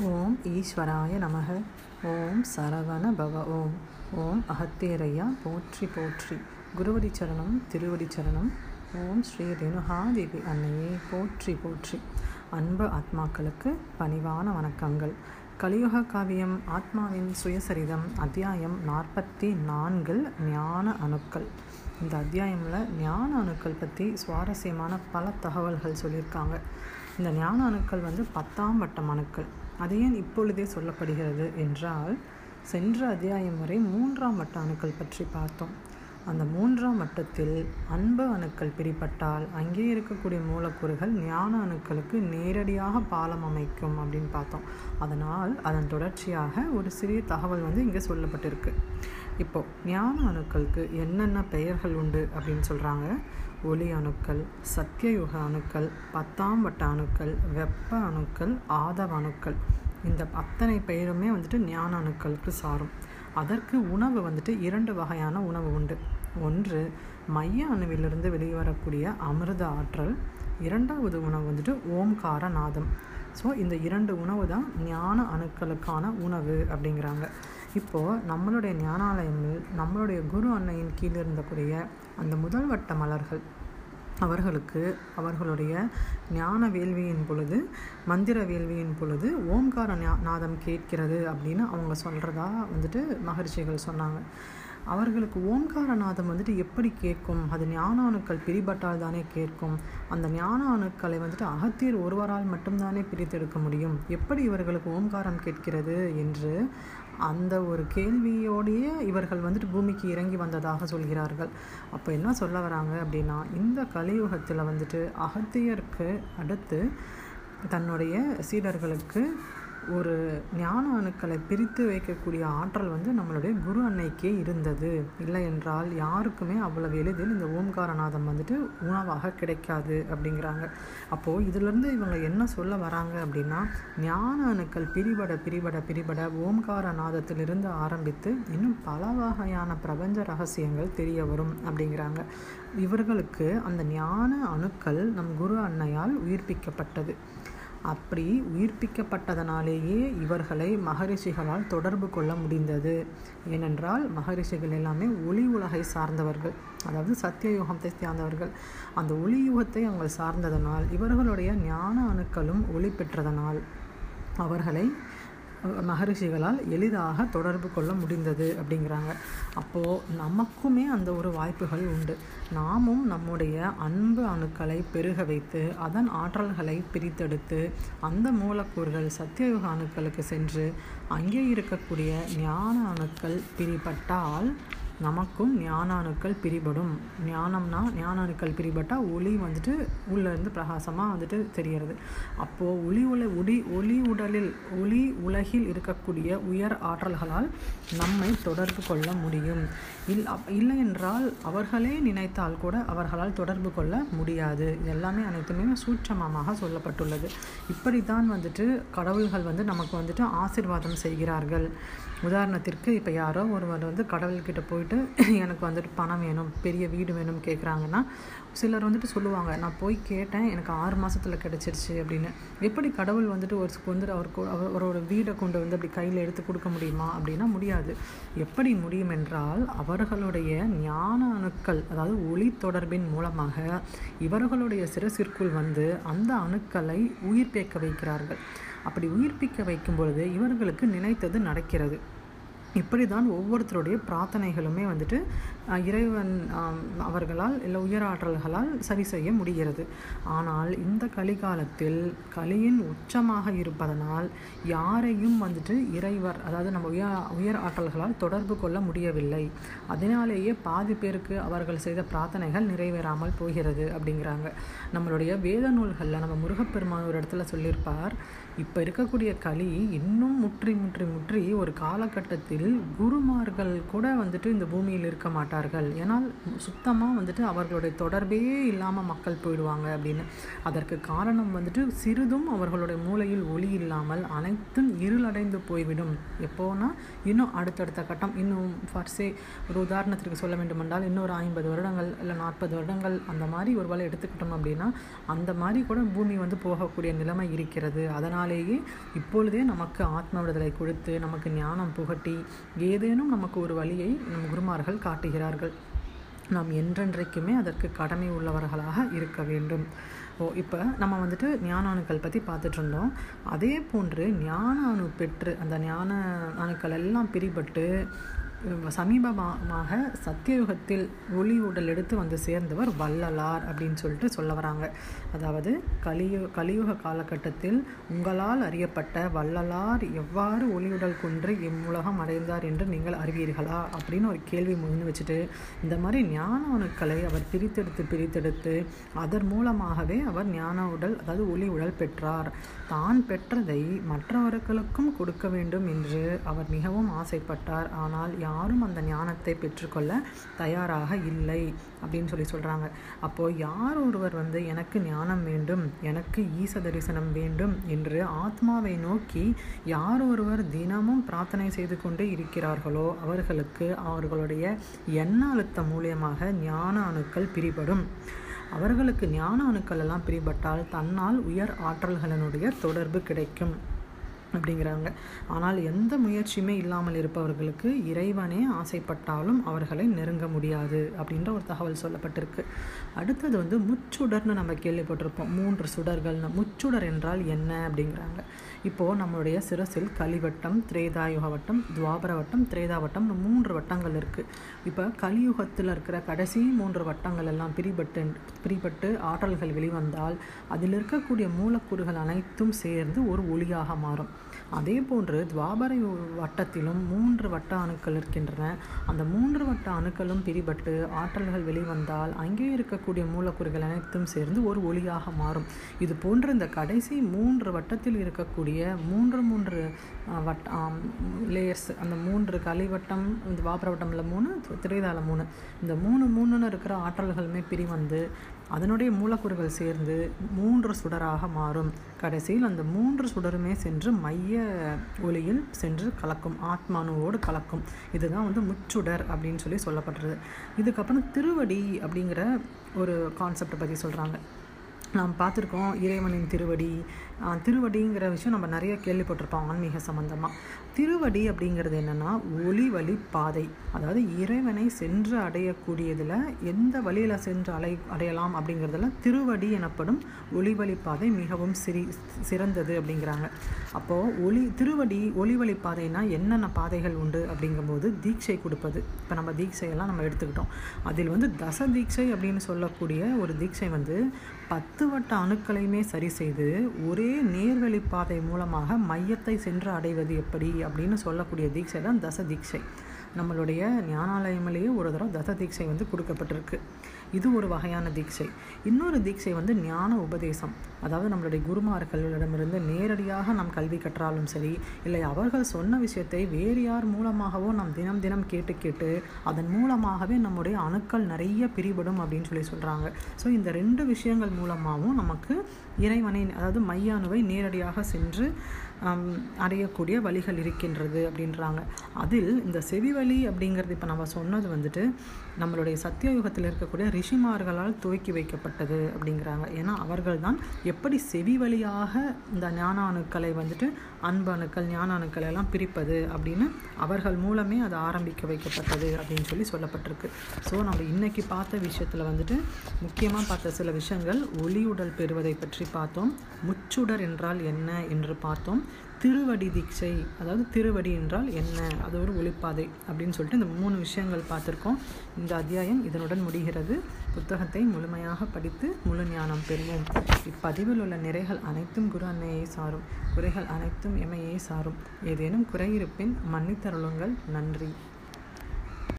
ஓம் ஈஸ்வராய நமக. ஓம் சரவண பவ. ஓம். ஓம் அகத்தேரையா போற்றி போற்றி. குருவடி சரணம் திருவடி சரணம். ஓம் ஸ்ரீ ரேணுகாதேவி அன்னையே. போற்றி போற்றி. அன்பு ஆத்மாக்களுக்கு பணிவான வணக்கங்கள். கலியுக காவியம் ஆத்மாவின் சுயசரிதம் அத்தியாயம் நாற்பத்தி நான்கில் ஞான அணுக்கள். இந்த அத்தியாயமில் ஞான அணுக்கள் பற்றி சுவாரஸ்யமான பல தகவல்கள் சொல்லியிருக்காங்க. இந்த ஞான அணுக்கள் வந்து பத்தாம் வட்டம் அணுக்கள். அது ஏன் இப்பொழுதே சொல்லப்படுகிறது என்றால் சென்ற அத்தியாயம் வரை மூன்றாம் வட்ட அணுக்கள் பற்றி பார்த்தோம். அந்த மூன்றாம் வட்டத்தில் அன்பு அணுக்கள் பிரிப்பட்டால் அங்கே இருக்கக்கூடிய மூலக்கூறுகள் ஞான அணுக்களுக்கு நேரடியாக பாலம் அமைக்கும் அப்படின்னு பார்த்தோம். அதனால் அதன் தொடர்ச்சியாக ஒரு சிறிய தகவல் வந்து இங்கே சொல்லப்பட்டிருக்கு. இப்போ ஞான அணுக்களுக்கு என்னென்ன பெயர்கள் உண்டு அப்படின்னு சொல்கிறாங்க ஒளி அணுக்கள் சத்தியயுக அணுக்கள் பத்தாம் வட்ட அணுக்கள் வெப்ப அணுக்கள் ஆதவ அணுக்கள். இந்த அத்தனை பெயருமே வந்துட்டு ஞான அணுக்களுக்கு சாரும். அதற்கு உணவு வந்துட்டு இரண்டு வகையான உணவு உண்டு. ஒன்று மைய அணுவிலிருந்து வெளிவரக்கூடிய அமிர்த ஆற்றல். இரண்டாவது உணவு வந்துட்டு ஓம்கார நாதம். ஸோ இந்த இரண்டு உணவு தான் ஞான அணுக்களுக்கான உணவு அப்படிங்கிறாங்க. இப்போது நம்மளுடைய ஞானாலயங்கள் நம்மளுடைய குரு அன்னையின் கீழ் இருந்தக்கூடிய அந்த முதல் வட்ட மலர்கள் அவர்களுக்கு அவர்களுடைய ஞான வேள்வியின் பொழுது மந்திர வேள்வியின் பொழுது ஓம்கார நாதம் கேட்கிறது அப்படின்னு அவங்க சொல்கிறதா வந்துட்டு மகிழ்ச்சிகள் சொன்னாங்க. அவர்களுக்கு ஓம்காரநாதம் வந்துட்டு எப்படி கேட்கும்? அது ஞான அணுக்கள் பிரிபட்டால் தானே கேட்கும். அந்த ஞான அணுக்களை வந்துட்டு அகத்தியர் ஒருவரால் மட்டும்தானே பிரித்தெடுக்க முடியும். எப்படி இவர்களுக்கு ஓம்காரம் கேட்கிறது என்று அந்த ஒரு கேள்வியோடையே இவர்கள் வந்துட்டு பூமிக்கு இறங்கி வந்ததாக சொல்கிறார்கள். அப்போ என்ன சொல்ல வராங்க அப்படின்னா இந்த கலியுகத்தில் வந்துட்டு அகத்தியருக்கு அடுத்து தன்னுடைய சீடர்களுக்கு ஒரு ஞான அணுக்களை பிரித்து வைக்கக்கூடிய ஆற்றல் வந்து நம்மளுடைய குரு அன்னைக்கே இருந்தது. இல்லை என்றால் யாருக்குமே அவ்வளவு எளிதில் இந்த ஓம்காரநாதம் வந்துட்டு உணவாக கிடைக்காது அப்படிங்கிறாங்க. அப்போது இதிலிருந்து இவங்க என்ன சொல்ல வராங்க அப்படின்னா ஞான அணுக்கள் பிரிபட பிரிபட பிரிபட ஓம்காரநாதத்திலிருந்து ஆரம்பித்து இன்னும் பல வகையான பிரபஞ்ச ரகசியங்கள் தெரிய வரும் அப்படிங்கிறாங்க. இவர்களுக்கு அந்த ஞான அணுக்கள் நம் குரு அன்னையால் உயிர்ப்பிக்கப்பட்டது. அப்படி உயிர்ப்பிக்கப்பட்டதனாலேயே இவர்களை மகரிஷிகளால் தொடர்பு கொள்ள முடிந்தது. ஏனென்றால் மகரிஷிகள் எல்லாமே ஒளி உலகை சார்ந்தவர்கள். அதாவது சத்தியயுகத்தை சார்ந்தவர்கள். அந்த ஒளி யுகத்தை அவங்க சார்ந்ததனால் இவர்களுடைய ஞான அணுக்களும் ஒளி பெற்றதனால் அவர்களை மகரிஷிகளால் எளிதாக தொடர்பு கொள்ள முடிந்தது அப்படிங்கிறாங்க. அப்போது நமக்குமே அந்த ஒரு வாய்ப்புகள் உண்டு. நாமும் நம்முடைய அன்பு அணுக்களை பெருக வைத்து அதன் ஆற்றல்களை பிரித்தெடுத்து அந்த மூலக்கூறுகள் சத்தியயுக அணுக்களுக்கு சென்று அங்கே இருக்கக்கூடிய ஞான அணுக்கள் பிரிபட்டால் நமக்கும் ஞானாணுக்கள் பிரிபடும். ஞானம்னா ஞானாணுக்கள் பிரிபட்டால் ஒளி வந்துட்டு உள்ளேருந்து பிரகாசமாக வந்துட்டு தெரிகிறது. அப்போது ஒளி உல ஒளி ஒளி உடலில் ஒளி உலகில் இருக்கக்கூடிய உயர் ஆற்றல்களால் நம்மை தொடர்பு கொள்ள முடியும். இல் இல்லை என்றால் அவர்களே நினைத்தால் கூட அவர்களால் தொடர்பு கொள்ள முடியாது. இது எல்லாமே அனைத்துமே சூட்சமமாக சொல்லப்பட்டுள்ளது. இப்படி தான் வந்துட்டு கடவுள்கள் வந்து நமக்கு வந்துட்டு ஆசிர்வாதம் செய்கிறார்கள். உதாரணத்திற்கு இப்போ யாரோ ஒருவர் வந்து கடவுள்கிட்ட போயிட்டு எனக்கு வந்துட்டு பணம் வேணும் பெரிய வீடு வேணும் கேட்குறாங்கன்னா சிலர் வந்துட்டு சொல்லுவாங்க நான் போய் கேட்டேன் எனக்கு ஆறு மாதத்தில் கிடச்சிருச்சு அப்படின்னு. எப்படி கடவுள் வந்துட்டு ஒரு வந்துட்டு அவருக்கு அவரோட வீடை கொண்டு வந்து அப்படி கையில் எடுத்து கொடுக்க முடியுமா அப்படின்னா முடியாது. எப்படி முடியும் என்றால் அவர்களுடைய ஞான அணுக்கள் அதாவது ஒளி தொடர்பின் மூலமாக இவர்களுடைய சிறசிற்குள் வந்து அந்த அணுக்களை உயிர்ப்பிக்க வைக்கிறார்கள். அப்படி உயிர்ப்பிக்க வைக்கும் பொழுது இவர்களுக்கு நினைத்தது நடக்கிறது. இப்படி தான் ஒவ்வொருத்தருடைய பிரார்த்தனைகளுமே வந்துட்டு இறைவன் அவர்களால் இல்லை உயராற்றல்களால் சரி செய்ய முடிகிறது. ஆனால் இந்த கலிகாலத்தில் கலியின் உச்சமாக இருப்பதனால் யாரையும் வந்துட்டு இறைவர் அதாவது நம்ம உயர் உயர் ஆற்றல்களால் தொடர்பு கொள்ள முடியவில்லை. அதனாலேயே பாதி பேருக்கு அவர்கள் செய்த பிரார்த்தனைகள் நிறைவேறாமல் போகிறது அப்படிங்கிறாங்க. நம்மளுடைய வேத நூல்களில் நம்ம முருகப்பெருமான் ஒரு இடத்துல சொல்லியிருப்பார் இப்போ இருக்கக்கூடிய களி இன்னும் முற்றி முற்றி முற்றி ஒரு காலகட்டத்தில் குருமார்கள் கூட வந்துட்டு இந்த பூமியில் இருக்க மாட்டார்கள். ஏன்னால் சுத்தமாக வந்துட்டு அவர்களுடைய தொடர்பே இல்லாமல் மக்கள் போயிடுவாங்க அப்படின்னு. அதற்கு காரணம் வந்துட்டு சிறிதும் அவர்களுடைய மூளையில் ஒளி இல்லாமல் அனைத்தும் இருளடைந்து போய்விடும். எப்போனா இன்னும் அடுத்தடுத்த கட்டம் இன்னும் ஃபர்ஸே ஒரு உதாரணத்திற்கு சொல்ல வேண்டுமென்றால் இன்னொரு ஐம்பது வருடங்கள் இல்லை நாற்பது வருடங்கள் அந்த மாதிரி ஒரு வேலை எடுத்துக்கிட்டோம் அப்படின்னா அந்த மாதிரி கூட பூமி வந்து போகக்கூடிய நிலைமை இருக்கிறது. அதனாலேயே இப்பொழுதே நமக்கு ஆத்ம விடுதலை கொடுத்து நமக்கு ஞானம் புகட்டி ஏதேனும் நமக்கு ஒரு வழியை நம் குருமார்கள் காட்டுகிறார்கள். நாம் என்றென்றைக்குமே அதற்கு கடமை உள்ளவர்களாக இருக்க வேண்டும். ஓ இப்போ நம்ம வந்துட்டு ஞான அணுக்கள் பற்றி பார்த்துட்டு இருந்தோம் அதே போன்று ஞான அணு பெற்று அந்த ஞான அணுக்கள் எல்லாம் பிரிபட்டு சமீபமாக சத்தியயுகத்தில் ஒளி உடல் எடுத்து வந்து சேர்ந்தவர் வள்ளலார் அப்படின்னு சொல்லிட்டு சொல்ல வராங்க. அதாவது கலியு கலியுக காலகட்டத்தில் உங்களால் அறியப்பட்ட வள்ளலார் எவ்வாறு ஒளியுடல் கொன்று இம்முலகம் அடைந்தார் என்று நீங்கள் அறிவீர்களா அப்படின்னு ஒரு கேள்வி முன்னு வச்சுட்டு இந்த மாதிரி ஞான அணுக்களை அவர் பிரித்தெடுத்து பிரித்தெடுத்து அதன் மூலமாகவே அவர் ஞான உடல் அதாவது ஒளி உடல் பெற்றார். தான் பெற்றதை மற்றவர்களுக்கும் கொடுக்க வேண்டும் என்று அவர் மிகவும் ஆசைப்பட்டார். ஆனால் யாரும் அந்த ஞானத்தை பெற்றுக்கொள்ள தயாராக இல்லை அப்படின்னு சொல்லி சொல்கிறாங்க அப்போது யார் ஒருவர் வந்து எனக்கு ஞானம் வேண்டும் எனக்கு ஈச தரிசனம் வேண்டும் என்று ஆத்மாவை நோக்கி யார் ஒருவர் தினமும் பிரார்த்தனை செய்து கொண்டே இருக்கிறார்களோ அவர்களுக்கு அவர்களுடைய எண்ண அழுத்தம் மூலியமாக ஞான அணுக்கள் பிரிபடும். அவர்களுக்கு ஞான அணுக்கள் எல்லாம் பிரிபட்டால் தன்னால் உயர் ஆற்றல்களினுடைய தொடர்பு கிடைக்கும். அப்படிங்கிறாங்க. ஆனால் எந்த முயற்சியுமே இல்லாமல் இருப்பவர்களுக்கு இறைவனே ஆசைப்பட்டாலும் அவர்களை நெருங்க முடியாது அப்படின்ற ஒரு தகவல் சொல்லப்பட்டிருக்கு. அடுத்தது வந்து முச்சுடர்னு நம்ம கேள்விப்பட்டிருப்போம். மூன்று சுடர்கள்னு முச்சுடர் என்றால் என்ன அப்படிங்கிறாங்க. இப்போது நம்மளுடைய சிரசில் கலிவட்டம் திரேதாயுக வட்டம் துவாபர வட்டம் திரேதா வட்டம் மூன்று வட்டங்கள் இருக்குது இப்போ கலியுகத்தில் இருக்கிற கடைசி மூன்று வட்டங்கள் எல்லாம் பிரிபட்டு பிரிபட்டு ஆற்றல்கள் வெளிவந்தால் அதில் இருக்கக்கூடிய மூலக்கூறுகள் அனைத்தும் சேர்ந்து ஒரு ஒளியாக மாறும். அதே போன்று துவாபர வட்டத்திலும் மூன்று வட்ட அணுக்கள் இருக்கின்றன. அந்த மூன்று வட்ட அணுக்களும் பிரிபட்டு ஆற்றல்கள் வெளிவந்தால் அங்கே இருக்கக்கூடிய மூலக்கூறுகள் அனைத்தும் சேர்ந்து ஒரு ஒளியாக மாறும். இது போன்று இந்த கடைசி மூன்று வட்டத்தில் இருக்கக்கூடிய மூன்று மூன்று வட்ட லேயர்ஸ் அந்த மூன்று கலிவட்டம் இந்த வாபர வட்டமில் மூணு திரைதாள மூணு இந்த மூணு மூணுன்னு இருக்கிற ஆற்றல்களுமே பிரிவந்து அதனுடைய மூலக்கூறுகள் சேர்ந்து மூன்று சுடராக மாறும். கடைசியில் அந்த மூன்று சுடருமே சென்று மைய ஒளியில் சென்று கலக்கும் ஆத்மானுவோடு கலக்கும். இதுதான் வந்து முச்சுடர் அப்படின்னு சொல்லி சொல்லப்படுறது இதுக்கப்புறம் திருவடி அப்படிங்கிற ஒரு கான்செப்டை பற்றி சொல்கிறாங்க நாம் பார்த்துருக்கோம் இறைவனின் திருவடி. திருவடிங்கிற விஷயம் நம்ம நிறைய கேள்விப்பட்டிருப்போம் ஆன்மீக சம்மந்தமாக திருவடி அப்படிங்கிறது என்னென்னா ஒளி வழி பாதை. அதாவது இறைவனை சென்று அடையக்கூடியதில் எந்த வழியில் சென்று அலை அடையலாம் அப்படிங்கிறதுல திருவடி எனப்படும் ஒளி வழி பாதை மிகவும் சிறி சிறந்தது அப்படிங்கிறாங்க. அப்போது ஒளி திருவடி ஒளி வழி பாதைனா என்னென்ன பாதைகள் உண்டு அப்படிங்கும்போது தீட்சை கொடுப்பது. இப்போ நம்ம தீட்சையெல்லாம் நம்ம எடுத்துக்கிட்டோம். அதில் வந்து தச தீட்சை அப்படின்னு சொல்லக்கூடிய ஒரு தீட்சை வந்து பத்து வட்ட அணுக்களையுமே சரி செய்து ஒரே நேர்வழி பாதை மூலமாக மையத்தை சென்று அடைவது எப்படி அப்படின்னு சொல்லக்கூடிய தீட்சை தான் தச தீட்சை நம்மளுடைய ஞானாலயமிலேயே ஒரு தடவை தச தீட்சை வந்து கொடுக்கப்பட்டிருக்கு. இது ஒரு வகையான தீட்சை. இன்னொரு தீட்சை வந்து ஞான உபதேசம். அதாவது நம்மளுடைய குருமார்களிடமிருந்து நேரடியாக நாம் கல்வி கற்றாலும் சரி இல்லை அவர்கள் சொன்ன விஷயத்தை வேறு யார் மூலமாகவோ நாம் தினம் தினம் கேட்டு கேட்டு அதன் மூலமாகவே நம்முடைய அணுக்கள் நிறைய பிரிபடும் அப்படின்னு சொல்லி சொல்கிறாங்க ஸோ இந்த ரெண்டு விஷயங்கள் மூலமாகவும் நமக்கு இறைவனை அதாவது மையானுவை நேரடியாக சென்று அடையக்கூடிய வழிகள் இருக்கின்றது அப்படின்றாங்க. அதில் இந்த செவி வழி அப்படிங்கிறது இப்போ நம்ம சொன்னது வந்துட்டு நம்மளுடைய சத்தியயுகத்தில் இருக்கக்கூடிய ரிஷிமார்களால் துவக்கி வைக்கப்பட்டது அப்படிங்கிறாங்க. ஏன்னா அவர்கள் தான் எப்படி செவி வழியாக இந்த ஞான அணுக்களை வந்துட்டு அன்பு அணுக்கள் ஞான அணுக்களை எல்லாம் பிரிப்பது அப்படின்னு அவர்கள் மூலமே அது ஆரம்பிக்க வைக்கப்பட்டது அப்படின்னு சொல்லி சொல்லப்பட்டிருக்கு. ஸோ நம்ம இன்னைக்கு பார்த்த விஷயத்தில் வந்துட்டு முக்கியமாக பார்த்த சில விஷயங்கள் ஒளியுடல் பெறுவதை பற்றி பார்த்தோம். முச்சுடர் என்றால் என்ன என்று பார்த்தோம். திருவடி தீட்சை. அதாவது திருவடி என்றால் என்ன? அது ஒரு ஒளிப்பாதை அப்படின்னு சொல்லிட்டு இந்த மூணு விஷயங்கள் பார்த்துருக்கோம். இந்த அத்தியாயம் இதனுடன் முடிகிறது. புத்தகத்தை முழுமையாக படித்து முழு ஞானம் பெறுவோம். இப்பதிவில் உள்ள நிறைகள் அனைத்தும் குரு அன்னையை சாரும். குறைகள் அனைத்தும் எமையே சாரும். ஏதேனும் குறையிருப்பின் மன்னித்தருளுங்கள். நன்றி.